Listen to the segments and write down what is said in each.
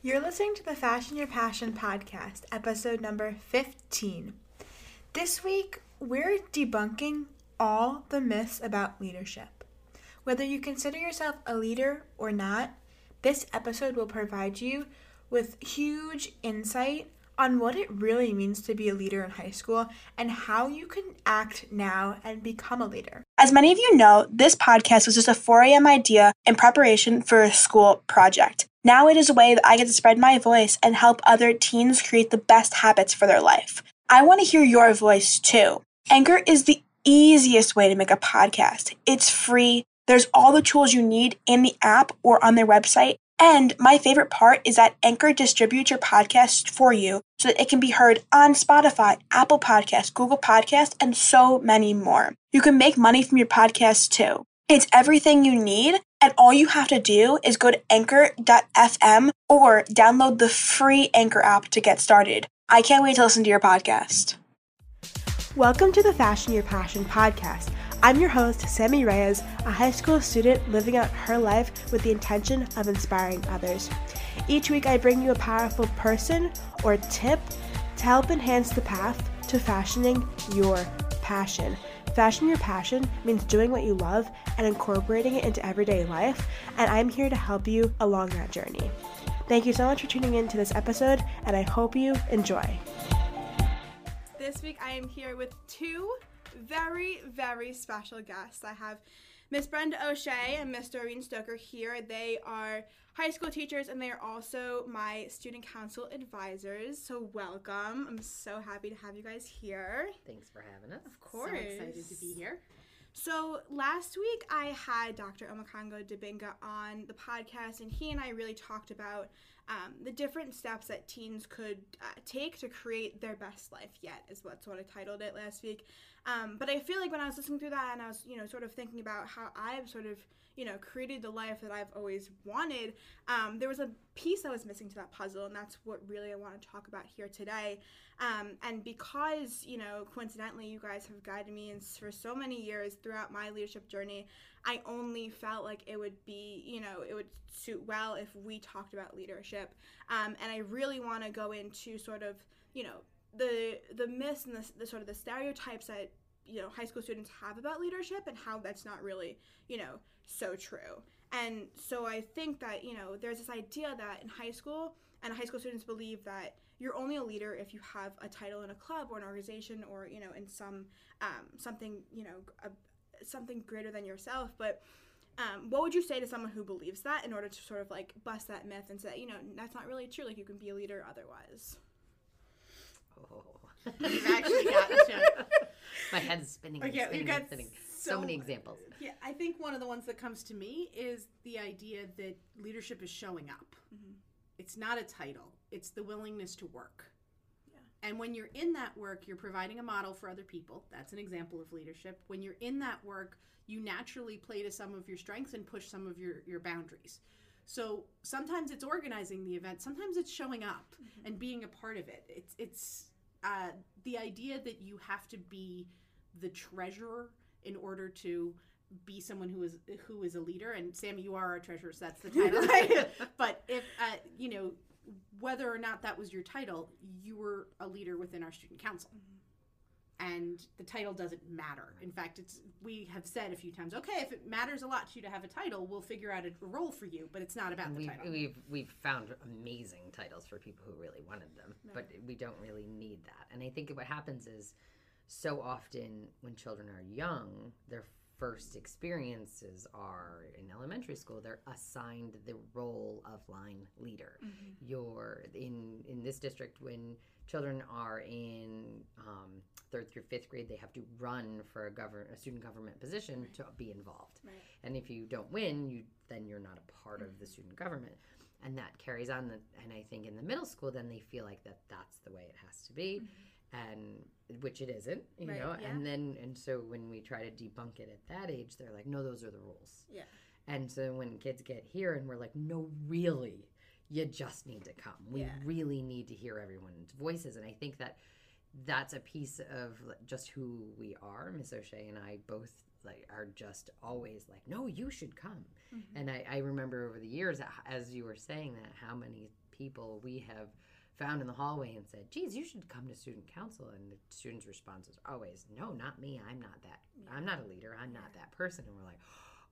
You're listening to the Fashion Your Passion podcast, episode number 15. This week, we're debunking all the myths about leadership. Whether you consider yourself a leader or not, this episode will provide you with huge insight on what it really means to be a leader in high school and how you can act now and become a leader. As many of you know, this podcast was just a 4 a.m. idea in preparation for a school project. Now it is a way that I get to spread my voice and help other teens create the best habits for their life. I want to hear your voice too. Anchor is the easiest way to make a podcast. It's free. There's all the tools you need in the app or on their website. And my favorite part is that Anchor distributes your podcast for you so that it can be heard on Spotify, Apple Podcasts, Google Podcasts, and so many more. You can make money from your podcast too. It's everything you need, and all you have to do is go to anchor.fm or download the free Anchor app to get started. I can't wait to listen to your podcast. Welcome to the Fashion Your Passion podcast. I'm your host, Sammi Reyes, a high school student living out her life with the intention of inspiring others. Each week, I bring you a powerful person or tip to help enhance the path to fashioning your passion. Fashion your passion means doing what you love and incorporating it into everyday life, and I'm here to help you along that journey. Thank you so much for tuning in to this episode, and I hope you enjoy. This week, I am here with two very, very special guests. I have Miss Brenda O'Shea and Miss Doreen Stoecker here. They are high school teachers and they are also my student council advisors. So welcome. I'm so happy to have you guys here. Thanks for having us. Of course. So excited to be here. So last week I had Dr. Omakongo Dibinga on the podcast, and he and I really talked about um, the different steps that teens could uh, take to create their best life yet, is what's what I titled it last week. Um, but I feel like when I was listening through that and I was, you know, sort of thinking about how I've sort of, you know, created the life that I've always wanted, um, there was a piece that was missing to that puzzle, and that's what really I want to talk about here today. Um, and because, you know, coincidentally, you guys have guided me in, for so many years throughout my leadership journey, I only felt like it would be, you know, it would suit well if we talked about leadership. Um, and I really want to go into sort of, you know, the the myths and the, the sort of the stereotypes that you know high school students have about leadership and how that's not really you know so true and so i think that you know there's this idea that in high school and high school students believe that you're only a leader if you have a title in a club or an organization or you know in some um, something you know a, something greater than yourself but um, what would you say to someone who believes that in order to sort of like bust that myth and say you know that's not really true like you can be a leader otherwise Oh. You've actually got to. My head's spinning. Okay, spinning, you got spinning. So, so many examples. Yeah, I think one of the ones that comes to me is the idea that leadership is showing up. Mhm. It's not a title, it's the willingness to work. And when you're in that work, you're providing a model for other people. That's an example of leadership. When you're in that work, you naturally play to some of your strengths and push some of your, your boundaries. So sometimes it's organizing the event, sometimes it's showing up and being a part of it. It's it's uh, the idea that you have to be the treasurer in order to be someone who is who is a leader. And Sammi, you are our treasurer, so that's the title. but if uh, you know whether or not that was your title, you were a leader within our student council. Mm-hmm. And the title doesn't matter. In fact, it's we have said a few times, okay, if it matters a lot to you to have a title, we'll figure out a role for you, but it's not about the we've, title. we've we've found amazing titles for people who really wanted them, but we don't really need that. And I think what happens is so often when children are young, their first experiences are in elementary school. They're assigned the role of line leader. Mm-hmm. You're in in this district when children are in um, third through fifth grade, they have to run for a govern a student government position to be involved. Right. And if you don't win, you then you're not a part of the mm-hmm. student government, and that carries on. The, and I think in the middle school, then they feel like that that's the way it has to be, mm-hmm. And which it isn't, you Right, know. yeah. And then and so when we try to debunk it at that age, they're like, no, those are the rules. Yeah. And so when kids get here and we're like, no, really, you just need to come. We Yeah. really need to hear everyone's voices. And I think that that's a piece of just who we are. Miss O'Shea and I both like are just always like no you should come Mm-hmm. and I, I remember over the years as you were saying that how many people we have found in the hallway and said geez you should come to student council. And the students responses are always no not me. I'm not that i'm not a leader. I'm not that person. And we're like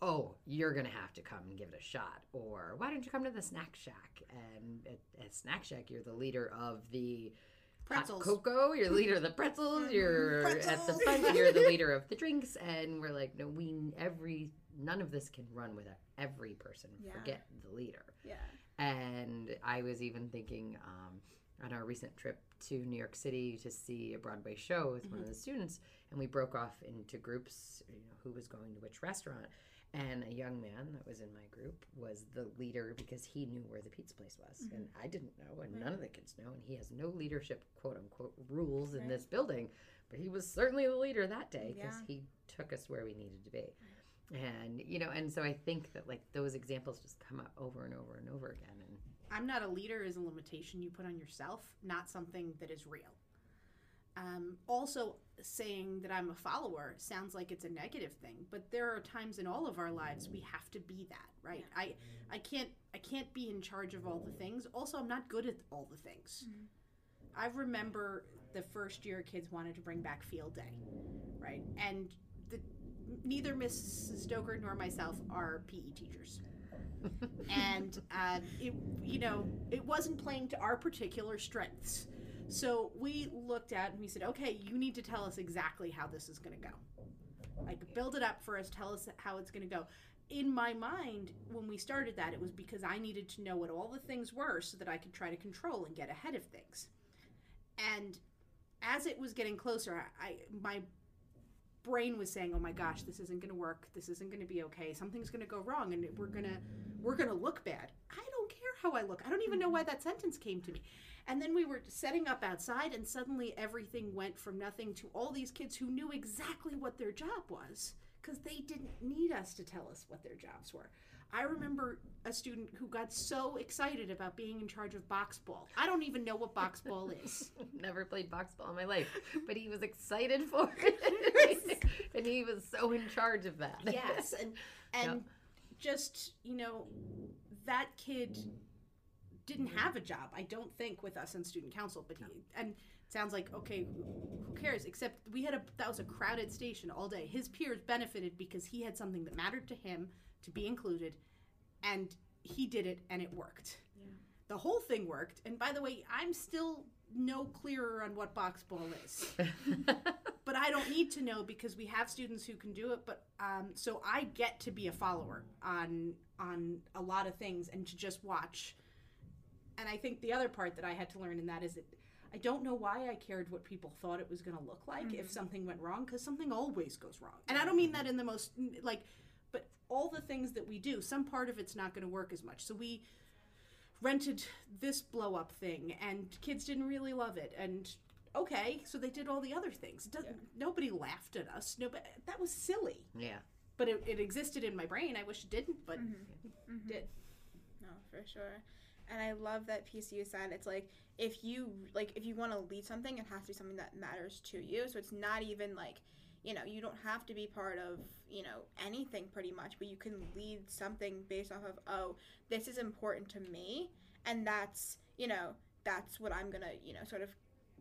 oh you're gonna have to come and give it a shot. Or why don't you come to the snack shack? And at, at snack shack you're the leader of the hot Pretzels. cocoa. You're the leader of the pretzels. You're mm-hmm. at the front. You're the leader of the drinks. And we're like no we every none of this can run without every person. Yeah. forget the leader. Yeah. And i was even thinking um, on our recent trip to new york city to see a broadway show with one of the students and we broke off into groups you know who was going to which restaurant. And a young man that was in my group was the leader because he knew where the pizza place was. And i didn't know and none of the kids know and he has no leadership quote unquote rules in this building. But he was certainly the leader that day because Yeah. he took us where we needed to be and you know and so i think that like those examples just come up over and over and over again and I'm not a leader is a limitation you put on yourself, not something that is real. Um, also, saying that I'm a follower sounds like it's a negative thing, but there are times in all of our lives we have to be that, right? I, I can't, I can't be in charge of all the things. Also, I'm not good at all the things. I remember the first year kids wanted to bring back field day, right? And the, neither Miss Stoecker nor myself are PE teachers. And uh, it you know it wasn't playing to our particular strengths. So we looked at and we said okay you need to tell us exactly how this is going to go. Like build it up for us tell us how it's going to go. In my mind when we started that it was because i needed to know what all the things were so that i could try to control and get ahead of things. And as it was getting closer I my brain was saying oh my gosh this isn't going to work. This isn't going to be okay. Something's going to go wrong and we're going to we're to look bad. I don't care how i look. I don't even know why that sentence came to me. And then we were setting up outside and suddenly everything went from nothing to all these kids who knew exactly what their job was because they didn't need us to tell us what their jobs were I remember a student who got so excited about being in charge of box ball. I don't even know what box ball is. never played box ball in my life but he was excited for it and he was so in charge of that yes and and Yep. just you know that kid didn't have a job i don't think with us in student council but he and sounds like okay who who cares except we had a that was a crowded station all day his peers benefited because he had something that mattered to him to be included and he did it and it worked the whole thing worked and by the way i'm still no clearer on what box ball is but I don't need to know because we have students who can do it. But um, so I get to be a follower on on a lot of things and to just watch. And I think the other part that I had to learn in that is that I don't know why I cared what people thought it was going to look like if something went wrong because something always goes wrong. And I don't mean that in the most like, all the things that we do, some part of it's not going to work as much. So we rented this blow up thing and kids didn't really love it and okay so they did all the other things it doesn't nobody laughed at us no but that was silly yeah but it, it existed in my brain i wish it didn't but mm-hmm. it mm-hmm. did No, for sure. And I love that piece you said. It's like if you like if you want to lead something, it has to be something that matters to you. So it's not even like you know you don't have to be part of you know anything pretty much, but you can lead something based off of oh this is important to me, and that's you know that's what I'm gonna you know sort of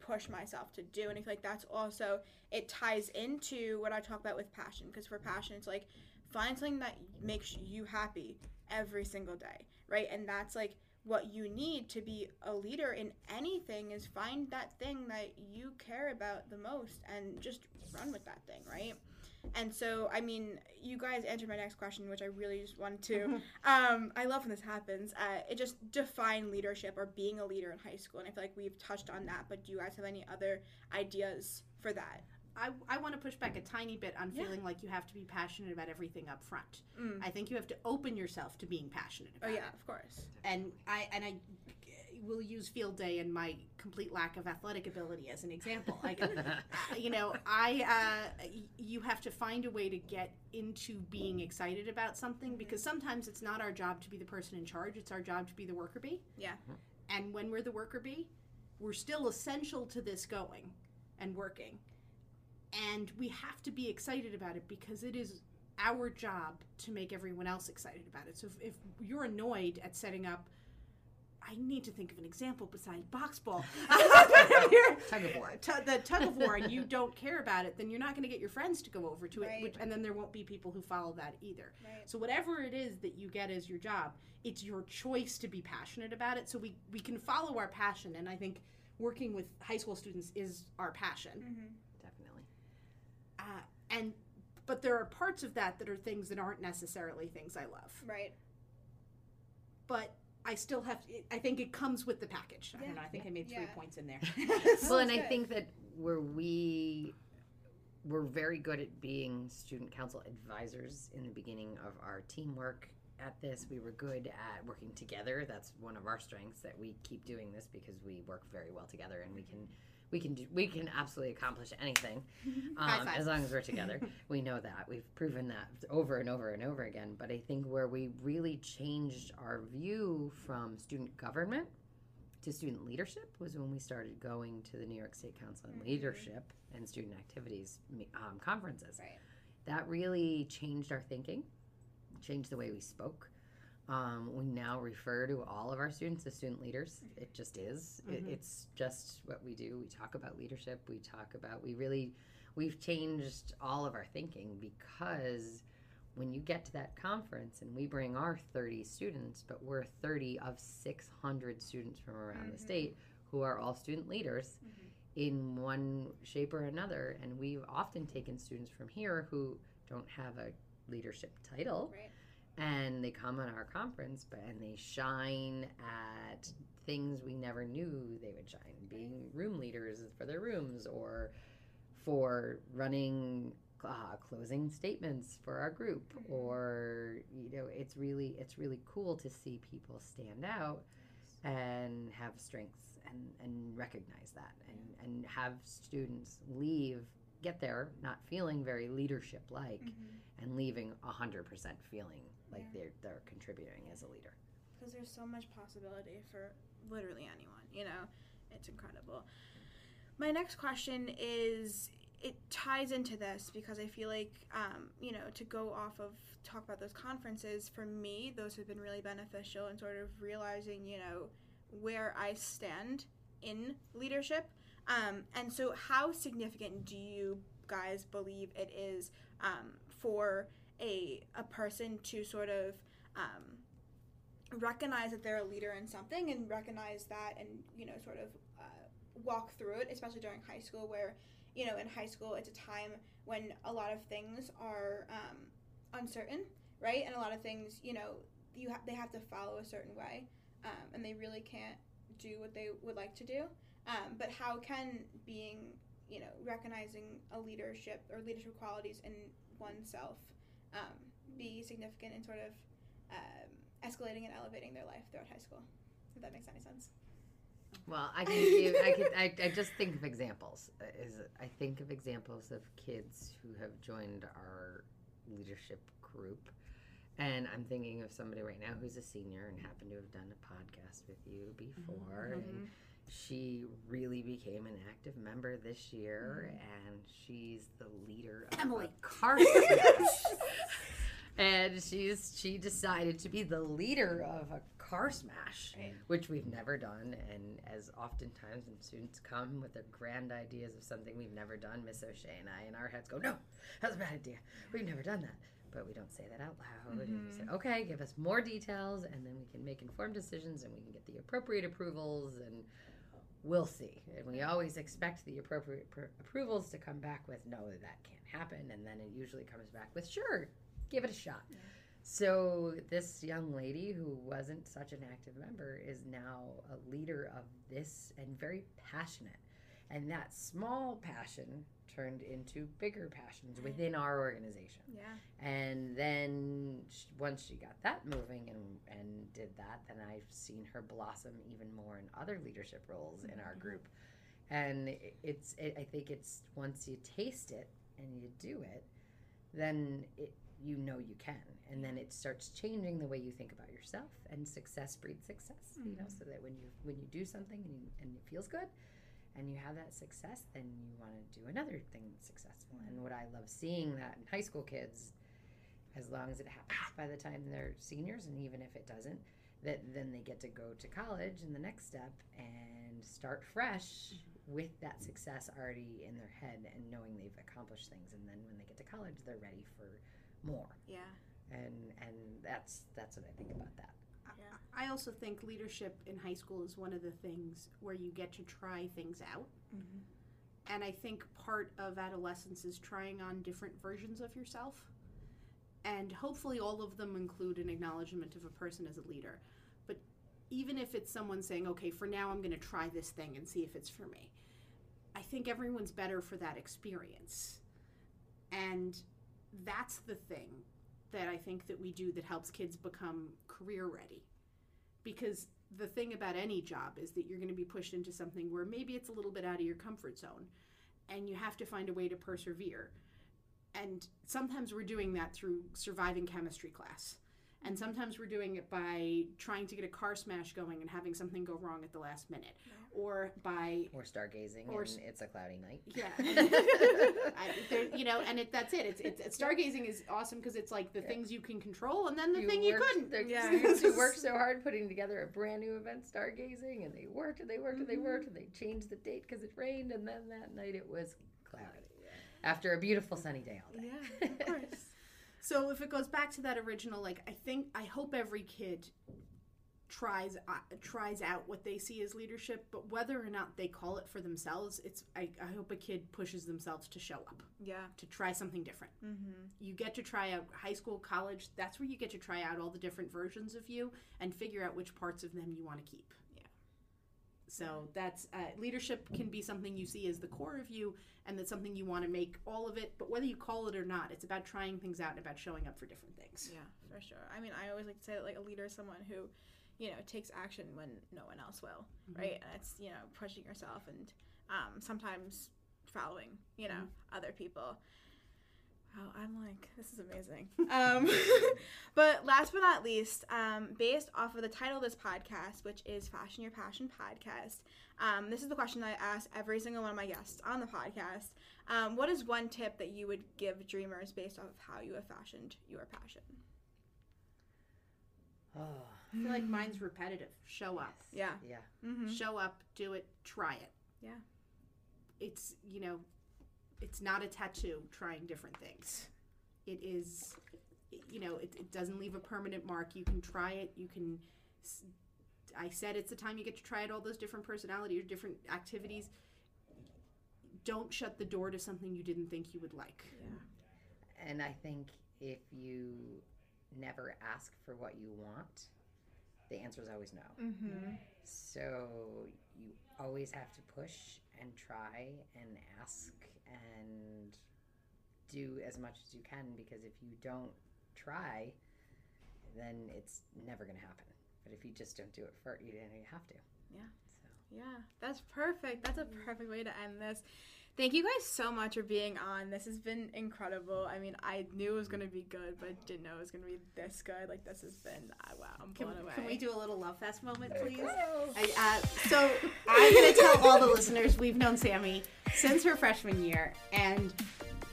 push myself to do. And I feel like that's also it ties into what I talk about with passion because for passion it's like find something that makes you happy every single day, right? And that's like what you need to be a leader in anything is find that thing that you care about the most and just run with that thing, right? And so, I mean, you guys answered my next question, which I really just wanted to. um, I love when this happens. Uh, it just define leadership or being a leader in high school, and I feel like we've touched on that. But do you guys have any other ideas for that? I, I want to push back a tiny bit on Yeah. feeling like you have to be passionate about everything up front. Mm. I think you have to open yourself to being passionate Oh about yeah, it. of course. and I and I will use field day and my complete lack of athletic ability as an example. Like, uh, you know, I uh, you have to find a way to get into being excited about something because sometimes it's not our job to be the person in charge; it's our job to be the worker bee. Yeah. And when we're the worker bee, we're still essential to this going and working. And we have to be excited about it because it is our job to make everyone else excited about it. So if, if you're annoyed at setting up, I need to think of an example besides box ball. Tug of war. tu- the tug of war, and you don't care about it, then you're not going to get your friends to go over to it, Right. which, and then there won't be people who follow that either. Right. So whatever it is that you get as your job, it's your choice to be passionate about it. So we we can follow our passion, and I think working with high school students is our passion. Definitely. And but there are parts of that that are things that aren't necessarily things I love. Right. But I still have. I think it comes with the package. I don't know. I think I made three Yeah. points in there. well, and I think that where we we're very good at being student council advisors in the beginning of our teamwork at this. We were good at working together. That's one of our strengths that we keep doing this because we work very well together and we can we can do we can absolutely accomplish anything um, as long as we're together. we know that we've proven that over and over and over again. But I think where we really changed our view from student government to student leadership was when we started going to the New York State Council on Mhm. Leadership and Student Activities um, conferences. Right. That really changed our thinking, changed the way we spoke. Um, we now refer to all of our students as student leaders. It just is. It, Mhm. it's just what we do. We talk about leadership. We talk about, we really, we've changed all of our thinking because when you get to that conference and we bring our 30 students, but we're 30 of 600 students from around the Mhm. state who are all student leaders in one shape or another. And we've often taken students from here who don't have a leadership title Right. And they come on our conference but and they shine at things we never knew they would shine. Being room leaders for their rooms or for running uh, closing statements for our group Mhm. or you know it's really it's really cool to see people stand out and have strengths and, and recognize that and, and have students leave get there not feeling very leadership like and leaving 100% feeling like Yeah. they're they're contributing as a leader Because there's so much possibility for literally anyone. You know, it's incredible. My next question is it ties into this because I feel like, um, you know, to go off of talk about those conferences, for me, those have been really beneficial in sort of realizing, you know, where I stand in leadership. Um, and so, how significant do you guys believe it is um, for a, a person to sort of um, recognize that they're a leader in something and recognize that and you know sort of uh, walk through it especially during high school where you know in high school it's a time when a lot of things are um, uncertain right? And a lot of things you know you ha- they have to follow a certain way um, and they really can't do what they would like to do um, but how can being you know recognizing a leadership or leadership qualities in oneself um, be significant in sort of um, escalating and elevating their life throughout high school. If that makes any sense. well i can give i could I, I just think of examples uh, is i think of examples of kids who have joined our leadership group and i'm thinking of somebody right now who's a senior and happened to have done a podcast with you before and she really became an active member this year mm-hmm. and she's the leader of Emily. a car smash. and she's she decided to be the leader of a car smash Right. which we've never done and as oftentimes when students come with their grand ideas of something we've never done miss o'shea and i in our heads go no that's a bad idea we've never done that but we don't say that out loud and we say mm-hmm. okay give us more details and then we can make informed decisions and we can get the appropriate approvals and we'll see. And we always expect the appropriate pr- approvals to come back with, no, that can't happen. And then it usually comes back with, sure, give it a shot. So this young lady who wasn't such an active member is now a leader of this and very passionate. And that small passion turned into bigger passions within our organization. Yeah. And then sh- once she got that moving and, and did that, then I've seen her blossom even more in other leadership roles in our mm-hmm. group. And it- it's, it, I think it's once you taste it and you do it, then it, you know you can. And then it starts changing the way you think about yourself. And success breeds success, you know, mm-hmm. so that when you when you do something and, you, and it feels good, and you have that success, then you want to do another thing that's successful. And what I love seeing that in high school kids, as long as it happens by the time they're seniors, and even if it doesn't, that then they get to go to college and the next step and start fresh mm-hmm. with that success already in their head and knowing they've accomplished things. And then when they get to college, they're ready for more. Yeah. And and that's that's what I think about that. I also think leadership in high school is one of the things where you get to try things out. Mm-hmm. And I think part of adolescence is trying on different versions of yourself. And hopefully, all of them include an acknowledgement of a person as a leader. But even if it's someone saying, okay, for now I'm going to try this thing and see if it's for me, I think everyone's better for that experience. And that's the thing that I think that we do that helps kids become career ready. Because the thing about any job is that you're going to be pushed into something where maybe it's a little bit out of your comfort zone and you have to find a way to persevere. And sometimes we're doing that through surviving chemistry class. And mm-hmm. sometimes we're doing it by trying to get a car smash going and having something go wrong at the last minute. Or by Or stargazing Or and it's a cloudy night. yeah, I, you know, and it, that's it. It's, it's stargazing is awesome because it's like the Yeah. things you can control, and then the thing you couldn't. the Yeah. students who worked so hard putting together a brand new event, stargazing, and they worked and they worked and they worked mm-hmm. and they changed the date because it rained, and then that night it was cloudy after a beautiful sunny day all day. Yeah, of course. So if it goes back to that original, like I think I hope every kid tries uh, tries out what they see as leadership, but whether or not they call it for themselves, it's I, I hope a kid pushes themselves to show up yeah. to try something different. Mm-hmm. You get to try out high school, college. That's where you get to try out all the different versions of you and figure out which parts of them you want to keep. So that's uh, leadership can be something you see as the core of you, and that's something you want to make all of it. But whether you call it or not, it's about trying things out and about showing up for different things. Yeah, for sure. I mean, I always like to say that like a leader is someone who, you know, takes action when no one else will, right? And it's you know pushing yourself and um, sometimes following, you know, other people. Wow, I'm like, this is amazing. um, but last but not least, um, based off of the title of this podcast, which is Fashion Your Passion Podcast, um, this is the question that I ask every single one of my guests on the podcast. Um, what is one tip that you would give dreamers based off of how you have fashioned your passion? Oh, I feel like mine's repetitive. Show up. Yeah. yeah. Mm-hmm. Show up, do it, try it. Yeah. It's, you know, it's not a tattoo trying different things. It is, you know, it, it doesn't leave a permanent mark. You can try it. You can, I said it's the time you get to try it, all those different personalities, or different activities. Don't shut the door to something you didn't think you would like. Yeah. And I think if you never ask for what you want, the answer is always no. Mm-hmm. So you always have to push and try and ask and do as much as you can because if you don't try, then it's never going to happen. But if you just don't do it first, you, then you have to. Yeah. So. Yeah, that's perfect. That's a mm. perfect way to end this. Thank you guys so much for being on. This has been incredible. I mean, I knew it was going to be good, but didn't know it was going to be this good. Like, this has been, uh, wow, I'm Can, away. can we do a little love fest moment, please? I, uh, so I'm going to tell all the listeners we've known Sammi since her freshman year, and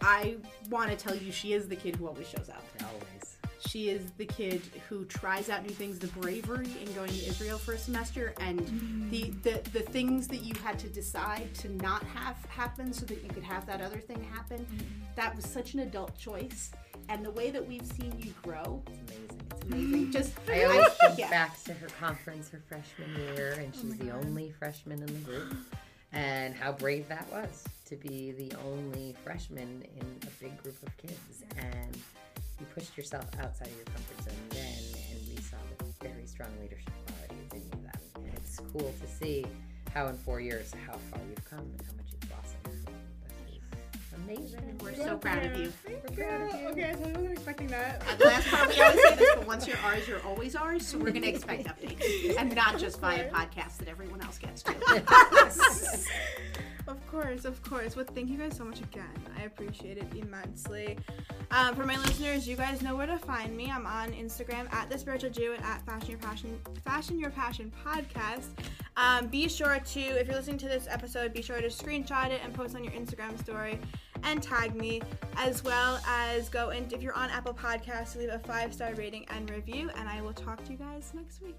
I want to tell you she is the kid who always shows up. Always. She is the kid who tries out new things, the bravery in going to Israel for a semester, and mm-hmm. the, the the things that you had to decide to not have happen so that you could have that other thing happen. Mm-hmm. That was such an adult choice, and the way that we've seen you grow, It's amazing. it's mm-hmm. amazing. Just I always think yeah. back to her conference her freshman year, and oh she's the only freshman in the group, and how brave that was to be the only freshman in a big group of kids. And you pushed yourself outside of your comfort zone then, and we saw the very strong leadership qualities in you then. And it's cool to see how in four years how far you've come amazing. We're so proud of you. Thank We're proud of you. Okay, so I wasn't expecting that. Uh, the last part we always say this, but once you're ours, you're always ours. So we're going to expect updates, and not just via podcast that everyone else gets to. Of course, of course. Well, thank you guys so much again. I appreciate it immensely. Um, for my listeners, you guys know where to find me. I'm on Instagram at the Spiritual Jew and at Fashion Your Passion Fashion Your Passion podcast. Um, be sure to, if you're listening to this episode, be sure to screenshot it and post on your Instagram story and tag me, as well as go and if you're on Apple Podcasts, leave a five star rating and review. And I will talk to you guys next week.